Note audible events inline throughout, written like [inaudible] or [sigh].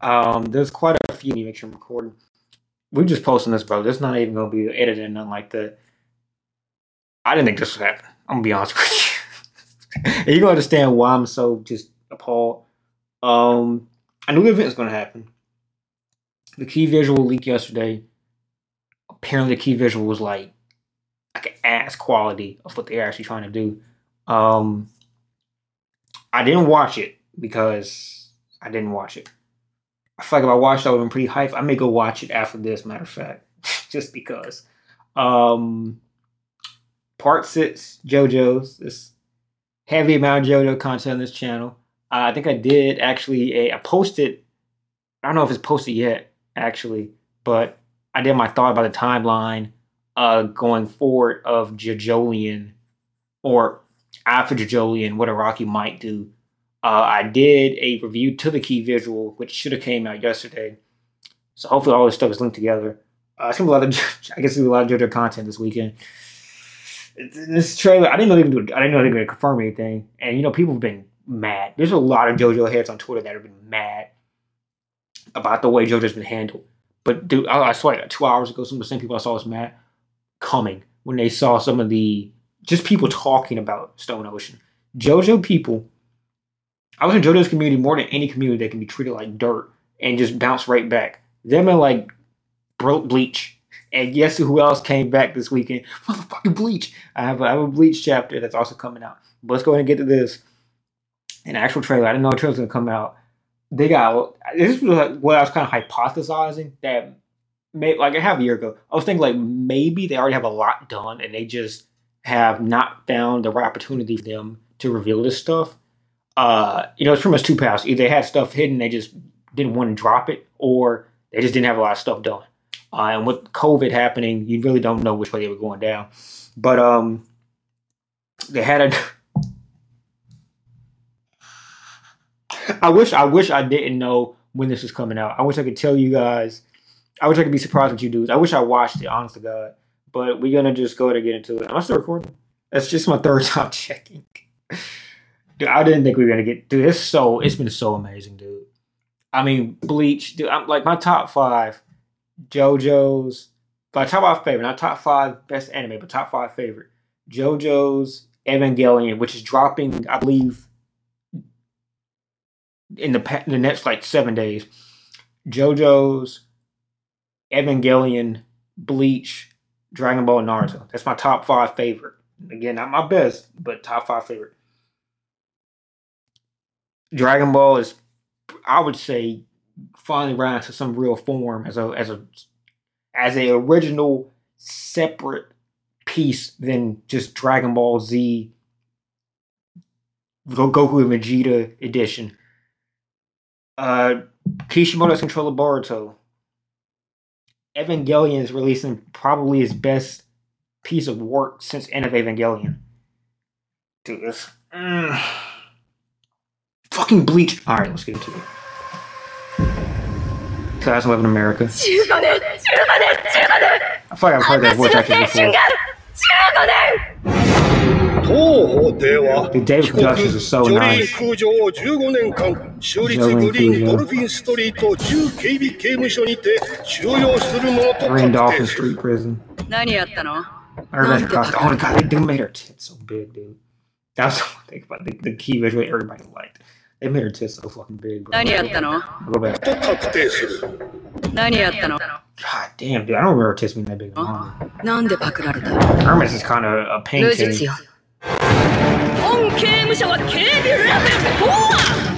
Um, there's quite a few. Let make sure I'm recording. We're just posting this, bro. There's not even gonna be edited, nothing like that. I didn't think this would happen. I'm gonna be honest with you. [laughs] you're gonna understand why I'm so just appalled. Um, I knew the event was gonna happen. The key visual leak yesterday. Apparently, the key visual was like like an ass quality of what they're actually trying to do. Um, I didn't watch it because I didn't watch it. I feel like if I watched, it, I would have been pretty hyped. I may go watch it after this. Matter of fact, [laughs] just because. Um, part six, JoJo's. This heavy amount of JoJo content on this channel. Uh, I think I did actually. A, I posted. I don't know if it's posted yet, actually, but I did my thought about the timeline uh, going forward of JoJolion or after JoJolion, what Araki might do. Uh, I did a review to the key visual, which should have came out yesterday. So hopefully all this stuff is linked together. Uh, it's gonna be a lot of, [laughs] I guess, a lot of JoJo content this weekend. This trailer, I didn't know they do. I didn't know they were gonna confirm anything. And you know, people have been mad. There's a lot of JoJo heads on Twitter that have been mad about the way JoJo's been handled. But dude, I, I swear, two hours ago, some of the same people I saw was mad coming when they saw some of the just people talking about Stone Ocean. JoJo people, I was in JoJo's community more than any community that can be treated like dirt and just bounce right back. Them and like broke Bleach. And guess who else came back this weekend? [laughs] Motherfucking Bleach. I have, a, I have a Bleach chapter that's also coming out. But let's go ahead and get to this. An actual trailer. I didn't know a trailer was gonna come out. They got this was what I was kind of hypothesizing that may, like a half a year ago. I was thinking like maybe they already have a lot done and they just have not found the right opportunity for them to reveal this stuff. Uh, you know, it's pretty much two paths. Either they had stuff hidden, they just didn't want to drop it, or they just didn't have a lot of stuff done. Uh, and with COVID happening, you really don't know which way they were going down. But um, they had a. [laughs] I wish I wish I didn't know when this was coming out. I wish I could tell you guys. I wish I could be surprised with you dudes. I wish I watched it, honest to God. But we're gonna just go ahead and get into it. Am I still recording? That's just my third [laughs] time checking. Dude, I didn't think we were gonna get dude, it's so it's mm. been so amazing, dude. I mean, Bleach, dude, I'm like my top five JoJo's my top five favorite, not top five best anime, but top five favorite. JoJo's Evangelion, which is dropping, I believe, in the in the next like seven days. JoJo's Evangelion, Bleach, Dragon Ball, Naruto. That's my top five favorite. Again, not my best, but top five favorite. Dragon Ball is, I would say, finally ran to some real form as a as a as a original separate piece than just Dragon Ball Z Goku and Vegeta edition. Uh, Kishimoto's control of Boruto. Evangelion is releasing probably his best piece of work since End of Evangelion. Dude, this. Mm, fucking bleach. All right, let's get into it. Class Eleven America. I feel like I've heard that voice actor before. 当法では帰国上陸空上15年間州立グリーンドルフィンストリート銃警備刑務所にて収容するものと確定する何やったの I remember Costa. Oh my god, they do made her tits so big, dude. That's [laughs] was the one thing about the, the key visual everybody liked. They made her tits so fucking big, bro. 何やったの I'll go back. と確定する何やったの God damn, dude. I don't remember her tits being that big. in manga. なんでパクられた Hermes is kind of a 無 painting. 実よ本刑務所は警備レベル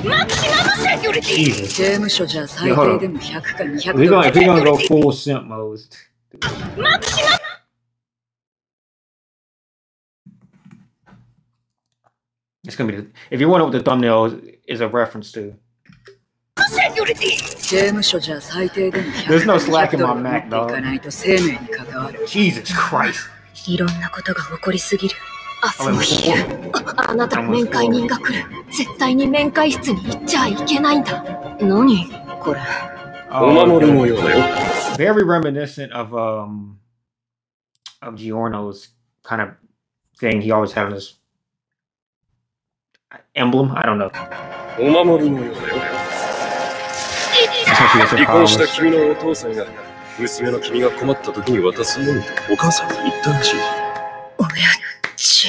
4マキシマムセキュリティ Jesus. 刑務所じゃ最低でも100か200 If we're gonna, if we're gonna go full simp mode, マキシマ it's gonna be. The, if you wonder what the thumbnail is, is a reference to, ムセキュリティ刑務所じゃ最低でも There's no 100 slack in ド my ル持 Mac, ってい dog. かないと生命に関わる Jesus Christ. いろんなことが起こりすぎる明 Oh, 日の wait, 昼ああなたの面会人が来る絶対に面会室に行っちゃいけないんだ何これ お Oh, 守りのようだよ very reminiscent of um of Giorno's kind of thing he always had on his emblem. I don't know. [laughs] お守りのようだよ It's she gets her 離婚した powers. 君のお父さんが娘の君が困った時に渡すのみとお母さんが言ったらしい親父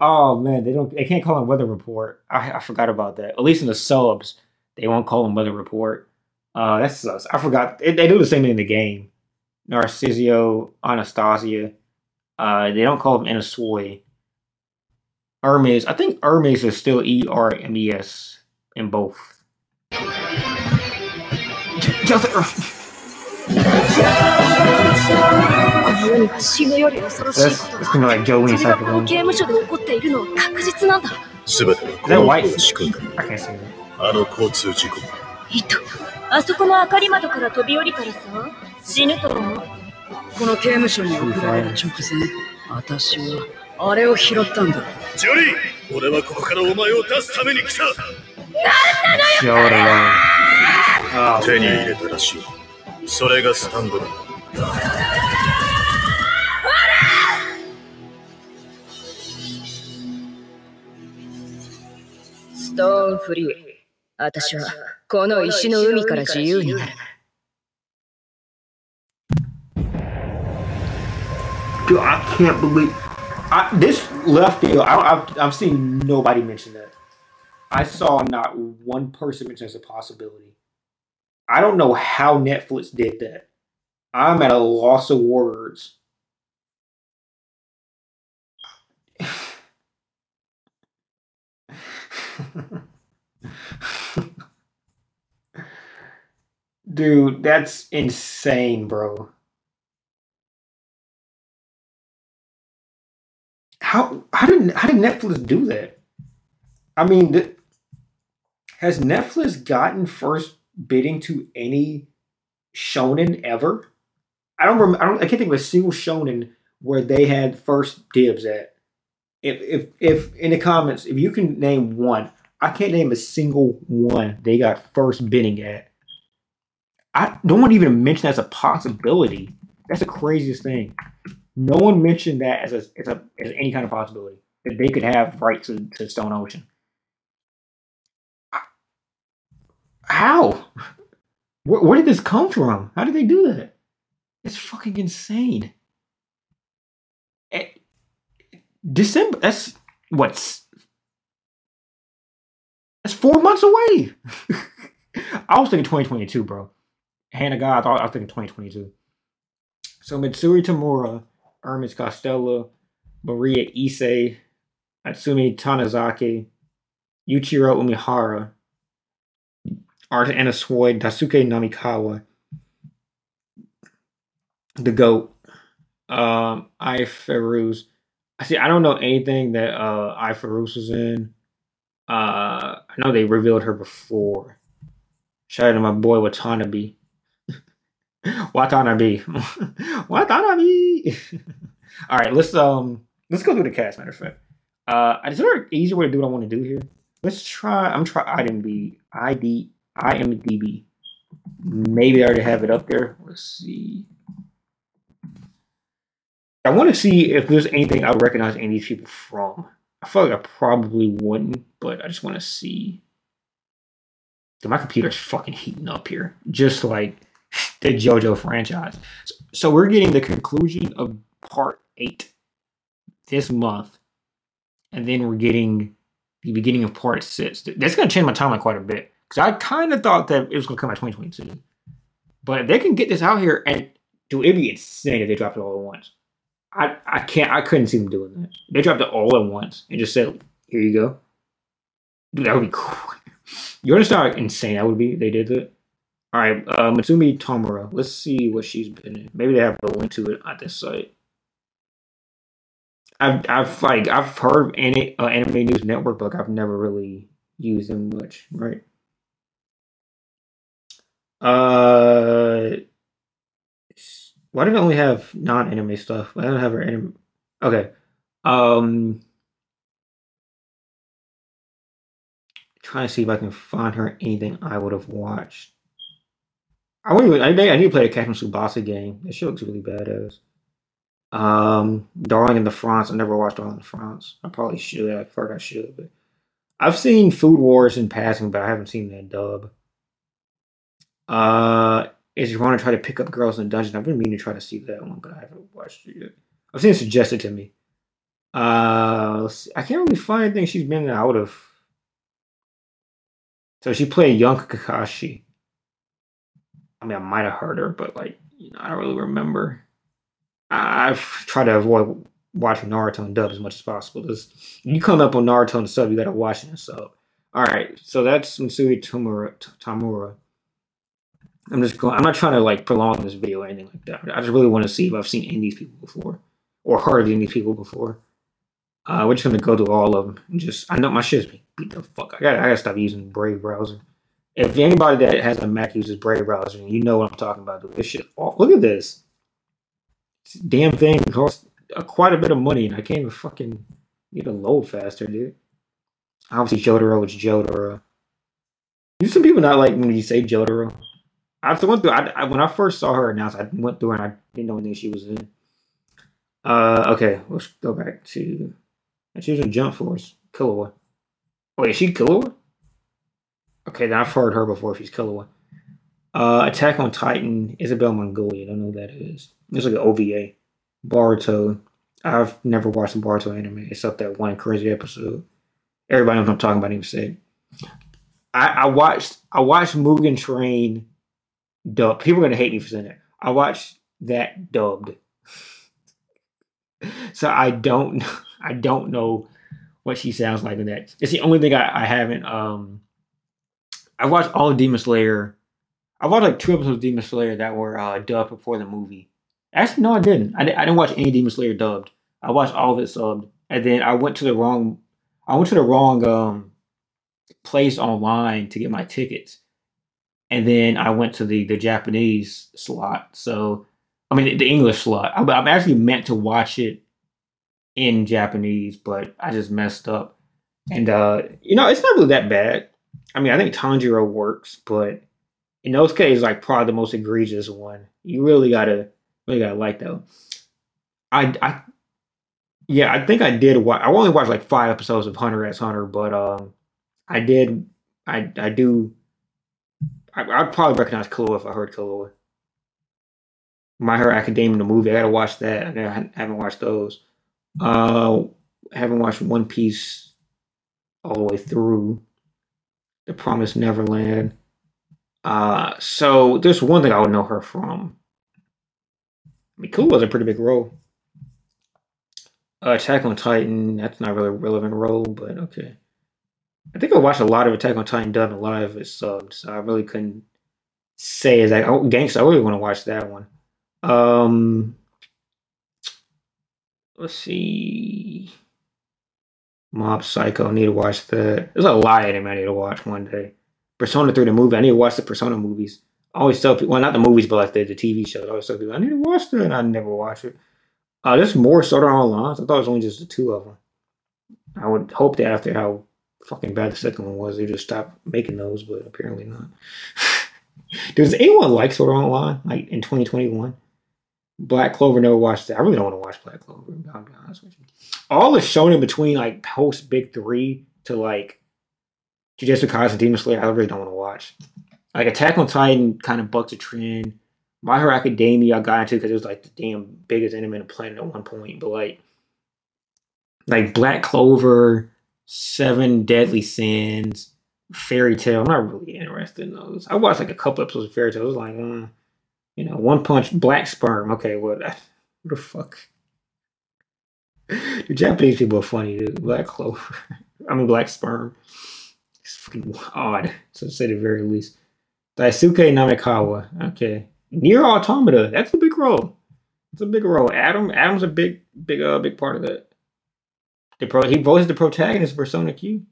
Oh man, they don't. They can't call him weather report. I, I forgot about that. At least in the subs, they won't call him weather report. Uh, that sucks. I forgot. They, they do the same thing in the game. Narciso Anastasia. Uh, they don't call him Anasui. Hermes. I think Hermes is still E R M E S in both. that's, that's kind of like Jolyne's type of thing. Is that white? I can't see that. あそこの明かり窓から飛び降りたらさ死ぬと思う？この刑務所に送られる直前私はあれを拾ったんだ。ジョリー俺はここからお前を出すために来た。Joe alone. Oh, 手に入.れたらしい。それがスタンドだ。ストーンフリー。私はこの石の海から自由になる Dude, I can't believe I, this left field. I don't, I've, I've seen nobody mention that. I saw not one person mention as a possibility. I don't know how Netflix did that. I'm at a loss of words. [laughs] Dude, that's insane, bro. how how did how did Netflix do that? I mean, th- has Netflix gotten first bidding to any shonen ever? I don't remember. I don't. I can't think of a single shonen where they had first dibs at. If if if in the comments, if you can name one, I can't name a single one they got first bidding at. I don't want even mention that as a possibility. That's the craziest thing. No one mentioned that as a as a as any kind of possibility that they could have rights to, to Stone Ocean. How? Where, where did this come from? How did they do that? It's fucking insane. Eh, December. That's what's. That's four months away. [laughs] I was thinking 2022, bro. God, I thought I was thinking 2022. So Mutsumi Tamura, Hermes Costello, Mariya Ise, Atsumi Tanezaki, Yuichiro Umehara, Art Anasui, Daisuke Namikawa, The Goat, um, Ai Fairouz. I see. I don't know anything that uh, Ai Fairouz was in. Uh, I know they revealed her before. Shout out to my boy Watanabe. Watanabe. [laughs] Watanabe. [laughs] All right, let's um let's go through the cast. Matter of fact, uh, is there an easier way to do what I want to do here? Let's try. I'm try IMDb. ID IMDb. Maybe I already have it up there. Let's see. I want to see if there's anything I recognize any of these people from. I feel like I probably wouldn't, but I just want to see. Dude, my computer's fucking heating up here, just like the JoJo franchise. So, we're getting the conclusion of part eight this month, and then we're getting the beginning of part six. That's going to change my timeline quite a bit because I kind of thought that it was going to come out 2022, but if they can get this out here and do it'd be insane if they dropped it all at once. I I can't I couldn't see them doing that. They dropped it all at once and just said, "Here you go." Dude, that would be cool. [laughs] You understand how insane that would be? They did that. All right, uh, Mutsumi Tamura. Let's see what she's been in. Maybe they have a link to it at this site. I've I've like I've heard any uh, Anime News Network, but I've never really used them much. Right. Uh, why did I only have non-anime stuff? I don't have her anime. Okay. Um, trying to see if I can find her anything I would have watched. I wouldn't even. I, I need to play the Captain Tsubasa game. That shit looks really badass. Um, Darling in the Franxx. I never watched Darling in the Franxx. I probably should. I thought I should, but I've seen Food Wars in passing, but I haven't seen that dub. Uh, is you want to try to pick up girls in the dungeon? I've been meaning to try to see that one, but I haven't watched it yet. I've seen it suggested to me. Uh. I can't really find anything she's been out of. So she played young Kakashi. I mean, I might have heard her, but like, you know, I don't really remember. I've tried to avoid watching Naruto and dub as much as possible. Because you come up on Naruto and sub, you gotta watch it and sub. All right, so that's Mutsumi Tamura. Tamura. I'm just going. I'm not trying to like prolong this video or anything like that. I just really want to see if I've seen any of these people before or heard of any of these people before. Uh, we're just gonna go through all of them. And just I know my shit's beat the fuck. I gotta I gotta stop using Brave browser. If anybody that has a Mac uses Brave browser, you know what I'm talking about. This shit. Oh, look at this. Damn thing costs uh, quite a bit of money, and I can't even fucking get a load faster, dude. Obviously, Jotaro is Jotaro. You some people not like when you say Jotaro. I went through. I, I, when I first saw her announced, I went through and I didn't know anything she was in. Uh, okay, let's go back to. She was in Jump Force, Killua. Wait, is she Killua? Okay, then I've heard her before. She's Killua. Uh, Attack on Titan, Isabel Magnolia. I don't know who that is. It's like an OVA. Boruto. I've never watched a Boruto anime except that one crazy episode. Everybody knows I'm talking about. Even said. I, I watched. I watched Mugen Train dub. People are gonna hate me for saying that. I watched that dubbed. [laughs] so I don't. [laughs] I don't know what she sounds like in that. It's the only thing I, I haven't. Um, I watched all of Demon Slayer. I watched like two episodes of Demon Slayer that were uh, dubbed before the movie. Actually, no, I didn't. I, I didn't watch any Demon Slayer dubbed. I watched all of it subbed, and then I went to the wrong. I went to the wrong um, place online to get my tickets, and then I went to the the Japanese slot. So, I mean, the, the English slot. I, I'm actually meant to watch it in Japanese, but I just messed up. And uh, you know, it's not really that bad. I mean, I think Tanjiro works, but in those cases, like probably the most egregious one. You really gotta, really gotta like. One. I, I, yeah, I think I did. Watch, I only watched like five episodes of Hunter x Hunter, but um, I did. I, I do. I, I'd probably recognize Killua if I heard Killua. My Hero Academia, the movie. I gotta watch that. I haven't watched those. Uh, haven't watched One Piece all the way through. The Promised Neverland. Uh, so there's one thing I would know her from. I mean, Cool was a pretty big role. Uh, Attack on Titan, that's not really a relevant role, but okay. I think I watched a lot of Attack on Titan done, a lot of it subbed, so I really couldn't say is that. Oh, Gangsta, I really want to watch that one. Um, let's see. Mob Psycho, I need to watch that. There's a lot of anime I need to watch one day. Persona 3, the movie, I need to watch the Persona movies. I always tell people, well, not the movies, but like the, the TV shows. I always tell people, I need to watch that, and I never watch it. Uh, there's more Sword Art Online. I thought it was only just the two of them. I would hope that after how fucking bad the second one was, they just stopped making those, but apparently not. [laughs] Does anyone like Sword Art Online, like in 2021? Black Clover never watched that. I really don't want to watch Black Clover. I'll be honest with you. All shown in between like post Big Three to like Jujutsu Kaisen Demon Slayer. I really don't want to watch. Like Attack on Titan kind of bucks a trend. My Hero Academia I got into because it was like the damn biggest anime on the planet at one point. But like, like Black Clover, Seven Deadly Sins, Fairy Tail. I'm not really interested in those. I watched like a couple episodes of Fairy Tail. I was like, mm, you know, One Punch, Black Sperm. Okay, what? [laughs] What the fuck? The Japanese people are funny, dude. Black Clover. [laughs] I mean, Black Sperm. It's fucking odd, to say the very least. Daisuke Namikawa. Okay. NieR Automata. That's a big role. It's a big role. Adam. Adam's a big, big, uh, big part of that. The pro. He voices the protagonist of Persona Q.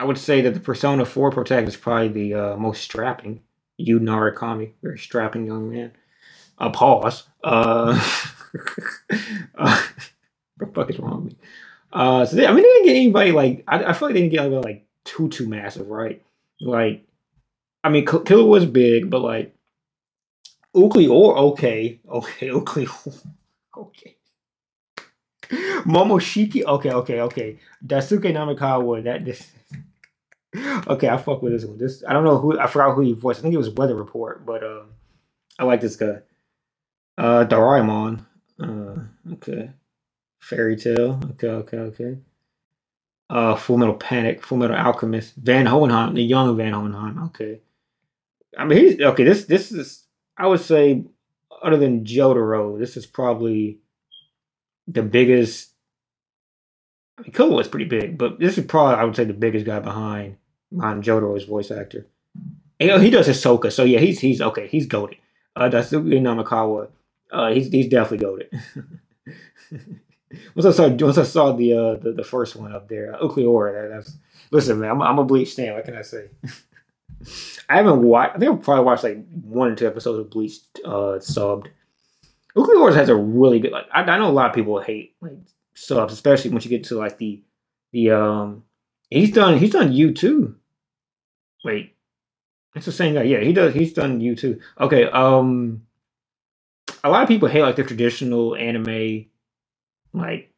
I would say that the Persona 4 protagonist is probably the uh, most strapping. Yu Narukami, very strapping young man. Uh, pause. Uh, [laughs] uh, what the fuck is wrong with me? Uh, so they, I mean, they didn't get anybody like. I, I feel like they didn't get anybody like too too massive, right? Like, I mean, Killua was big, but like, Ulquiorra, okay, okay, [laughs] Ulquiorra, okay. Momoshiki, okay, okay, okay. Daisuke Namikawa, that this. Okay, I fuck with this one. This I don't know who I forgot who he voiced. I think it was Weather Report, but um, I like this guy. Uh, Doraemon. Uh, okay. Fairy Tail. Okay, okay, okay. Uh, Full Metal Panic. Full Metal Alchemist. Van Hohenheim, the young Van Hohenheim. Okay. I mean, he's okay. This this is I would say, other than Jotaro, this is probably the biggest. I mean, Kobo was pretty big, but this is probably I would say the biggest guy behind behind Jotaro's voice actor. And he does Hisoka, so yeah, he's he's okay. He's goaded. Uh, Daisuke Namikawa, uh, he's he's definitely goaded. [laughs] once I saw once I saw the uh the, the first one up there, uh, Ulquiorra, that, that's listen, man, I'm, I'm a Bleach fan. What can I say? [laughs] I haven't watched. I think I've probably watched like one or two episodes of Bleach uh, subbed. Ulquiorra has a really good. Like I, I know a lot of people hate like subs, especially once you get to like the the um. He's done. He's done you too. Wait, it's the same guy. Yeah, he does. He's done you too. Okay. Um, a lot of people hate like the traditional anime, like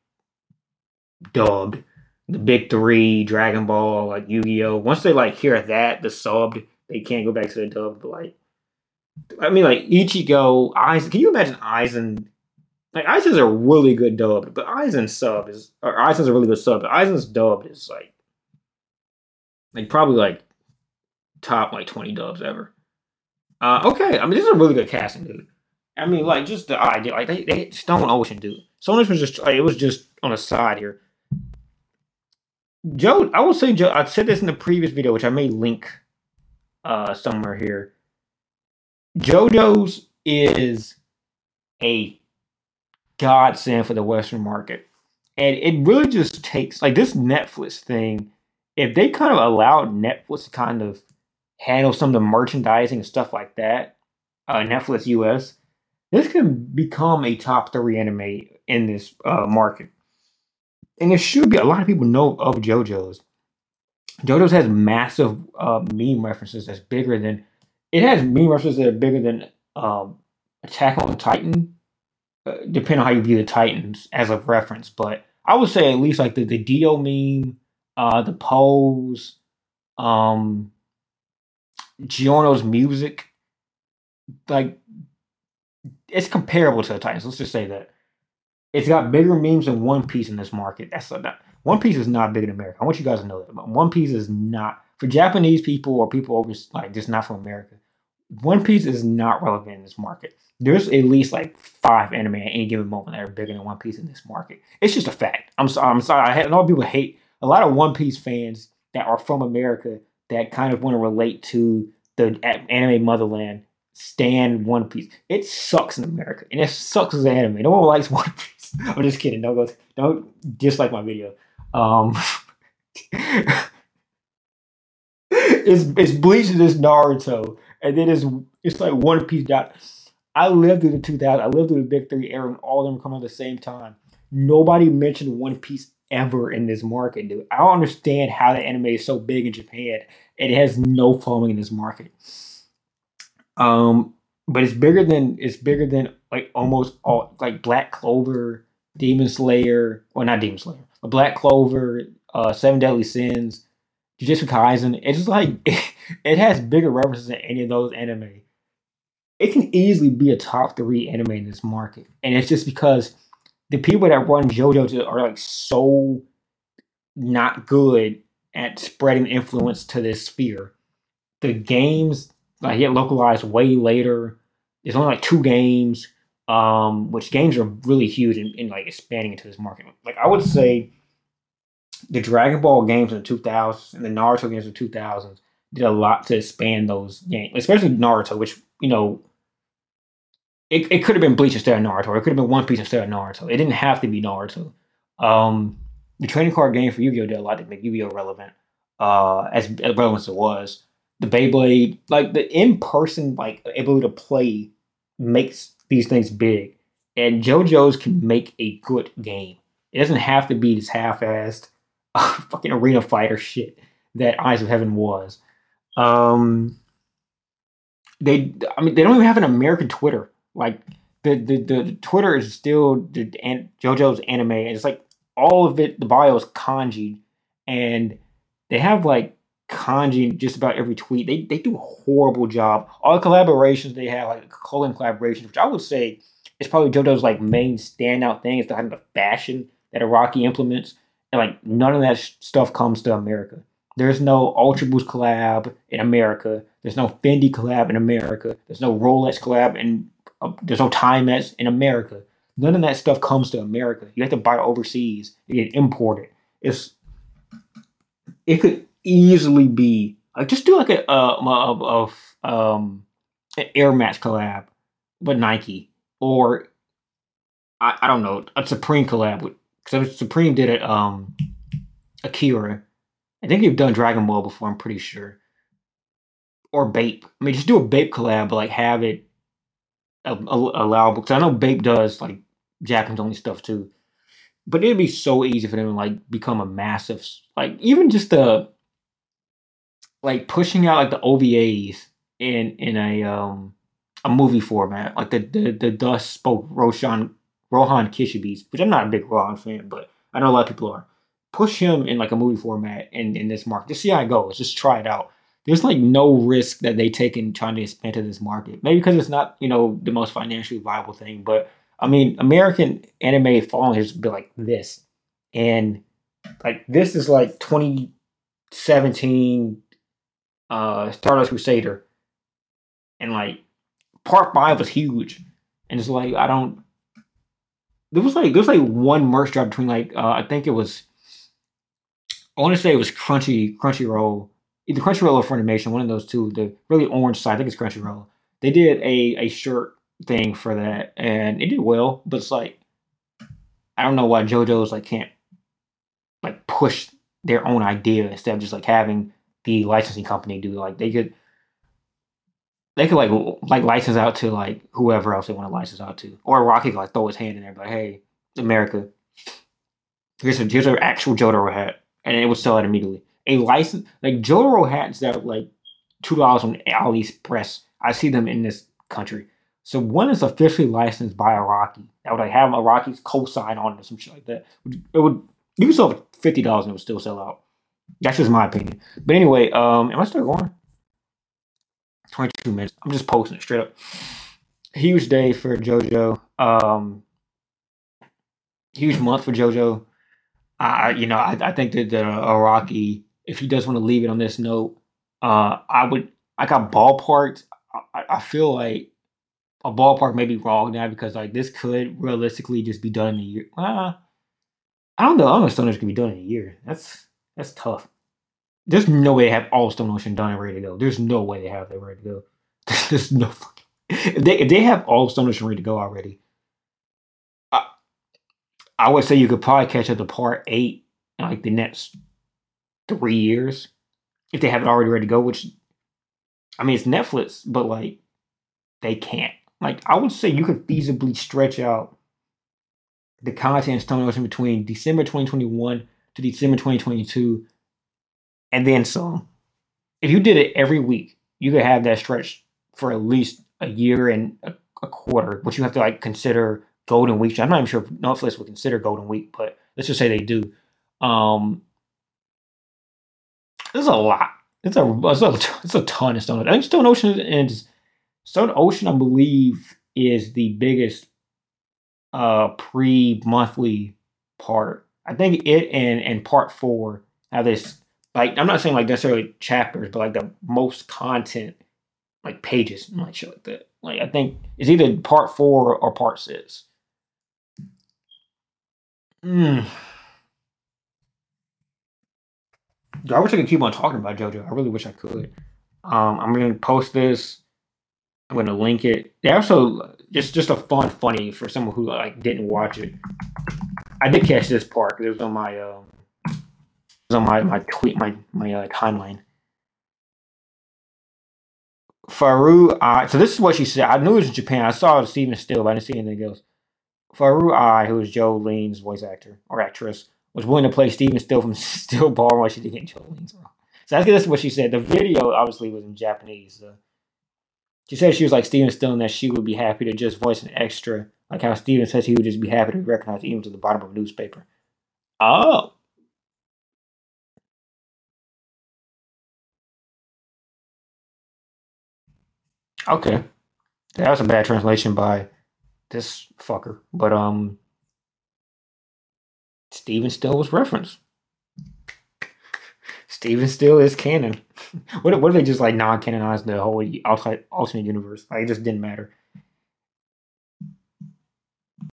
dubbed, the big three, Dragon Ball, like Yu Gi Oh. Once they like hear that, the subbed, they can't go back to the dubbed. But like, I mean, like Ichigo, Aizen. Can you imagine Aizen? Like Aizen's a really good dubbed, but Aizen's sub is, or Aizen's a really good sub, but Aizen's dubbed is like, like probably like top like twenty dubs ever. Uh, okay, I mean this is a really good casting, dude. I mean, like just the idea, like they, they Stone Ocean, dude. So this was just like, it was just on the side here. Joe, I will say, Joe. I said this in the previous video, which I may link uh, somewhere here. JoJo's is a godsend for the Western market, and it really just takes like this Netflix thing. If they kind of allowed Netflix to kind of handle some of the merchandising and stuff like that, uh, Netflix US, this can become a top three anime in this uh, market. And it should be a lot of people know of JoJo's. JoJo's has massive uh, meme references that's bigger than it has meme references that are bigger than um, Attack on Titan, uh, depending on how you view the Titans as a reference. But I would say at least like the the Dio meme, uh, the pose, um, Giorno's music, like it's comparable to the Titans. Let's just say that it's got bigger memes than One Piece in this market. That's not, One Piece is not big in America. I want you guys to know that. But One Piece is not for Japanese people or people over like just not from America. One Piece is not relevant in this market. There's at least like five anime at any given moment that are bigger than One Piece in this market. It's just a fact. I'm sorry. I'm sorry. I had, a lot of people hate a lot of One Piece fans that are from America that kind of want to relate to the anime motherland stand One Piece. It sucks in America, and it sucks as an anime. No one likes [laughs] One Piece. I'm just kidding. Don't go. Don't dislike my video. Um, [laughs] it's it's Bleach and it's Naruto, and then it's it's like One Piece. Dot. I lived through the 2000s. I lived through the Big Three era, and all of them come at the same time. Nobody mentioned One Piece ever in this market, dude. I don't understand how the anime is so big in Japan. It has no following in this market. Um, but it's bigger than it's bigger than like almost all like Black Clover, Demon Slayer, or not Demon Slayer, Black Clover, uh, Seven Deadly Sins, Jujutsu Kaisen. It's just like [laughs] it, has bigger references than any of those anime. It can easily be a top three anime in this market, and it's just because the people that run JoJo are like so not good at spreading influence to this sphere. The games like get localized way later. There's only like two games, um, which games are really huge in, in like expanding into this market. Like I would say, the Dragon Ball games in the 2000s and the Naruto games in the 2000s did a lot to expand those games, especially Naruto, which you know. It, it could have been Bleach instead of Naruto. It could have been One Piece instead of Naruto. It didn't have to be Naruto. Um, the trading card game for Yu-Gi-Oh did a lot to make Yu-Gi-Oh relevant, uh, as, as relevant as it was the Beyblade, like the in person like ability to play makes these things big. And JoJo's can make a good game. It doesn't have to be this half-assed [laughs] fucking arena fighter shit that Eyes of Heaven was. Um, they I mean they don't even have an American Twitter. Like the the, the Twitter is still the and JoJo's anime. And it's like all of it. The bio is kanji, and they have like kanji in just about every tweet. They they do a horrible job. All the collaborations they have, like colon collaborations, which I would say is probably JoJo's like main standout thing is the kind of fashion that Araki implements, and like none of that sh- stuff comes to America. There's no Ultra Boost collab in America. There's no Fendi collab in America. There's no Rolex collab and uh, there's no Timex in America. None of that stuff comes to America. You have to buy it overseas. You get imported. It's it could easily be like just do like a uh of um an Air Max collab, with Nike or I, I don't know a Supreme collab with Supreme did it um Akira. I think you've done Dragon Ball before. I'm pretty sure. Or Bape. I mean, just do a Bape collab, but like have it allowable. Because I know Bape does like Japanese only stuff too. But it'd be so easy for them to like become a massive, like even just the like pushing out like the OVAs in in a um a movie format, like the the the Dust spoke Roshan Rohan Kishibe's, which I'm not a big Rohan fan, but I know a lot of people are. Push him in like a movie format in in this market. Just see how it goes. Just try it out. There's like no risk that they take in trying to expand to this market. Maybe because it's not you know the most financially viable thing, but I mean American anime following has been like this, and like this is like 2017 uh Stardust Crusader, and like part five was huge, and it's like I don't. There was like there was like one merch drop between like uh, I think it was. I want to say it was Crunchy Crunchyroll, either Crunchyroll or Funimation, one of those two. The really orange side, I think it's Crunchyroll. They did a a shirt thing for that, and it did well. But it's like I don't know why JoJo's like can't like push their own idea instead of just like having the licensing company do like they could they could like like license out to like whoever else they want to license out to, or Rocky could like throw his hand in there, and be like, hey, America, here's a here's an actual Jotaro hat, and it would sell it immediately. A license like Jotaro hats that are like two dollars on AliExpress. I see them in this country. So one is officially licensed by Araki. That would like have Araki's co-sign on it or some shit like that. It would you could sell for fifty dollars and it would still sell out. That's just my opinion. But anyway, um, am I still going? 22 minutes. I'm just posting it straight up. Huge day for JoJo. Um, huge month for JoJo. I, you know, I, I think that the Araki, if he does want to leave it on this note, uh, I would. I got ballparked. I, I feel like a ballpark may be wrong now because like this could realistically just be done in a year. Uh, I don't know. I don't know if Stone Ocean can be done in a year. That's that's tough. There's no way they have all Stone Ocean done and ready to go. There's no way they have that ready to go. [laughs] There's no fucking. If they if they have all Stone Ocean ready to go already, I I would say you could probably catch up to part eight in like the next three years if they have it already ready to go. Which I mean, it's Netflix, but like they can't. Like I would say you could feasibly stretch out the content in Stone Ocean between December 2021 to December 2022 and then some. If you did it every week, you could have that stretch for at least a year and a, a quarter, which you have to like consider Golden Week. I'm not even sure if Netflix would consider Golden Week, but let's just say they do. Um, there's a lot. It's a it's a, it's a ton of Stone Ocean. I think Stone Ocean is Stone Ocean, I believe, is the biggest uh pre-monthly part. I think it and and part four have this like I'm not saying like necessarily chapters, but like the most content like pages and like shit like that. Like I think it's either part four or part six. Mm. I wish I could keep on talking about JoJo. I really wish I could. Um, I'm gonna post this. I'm gonna link it. They also just just a fun funny for someone who like didn't watch it. I did catch this part it was on my um, it was on my my tweet my my uh, timeline. Faru, I so this is what she said. I knew it was in Japan. I saw Steven Steel, but I didn't see anything else. Fairouz Ai, who is Jolyne's voice actor or actress, was willing to play Steven Steel from [laughs] Steel Ball while she did get role. So think that's what she said. The video obviously was in Japanese. So She said she was like Steven Stone that she would be happy to just voice an extra, like how Steven says he would just be happy to be recognized even to the bottom of a newspaper. Oh. Okay. That was a bad translation by this fucker. But um Steven Steel was referenced. Steven Steel is canon. [laughs] what, what if they just like non-canonize the whole alternate, alternate universe? Like it just didn't matter.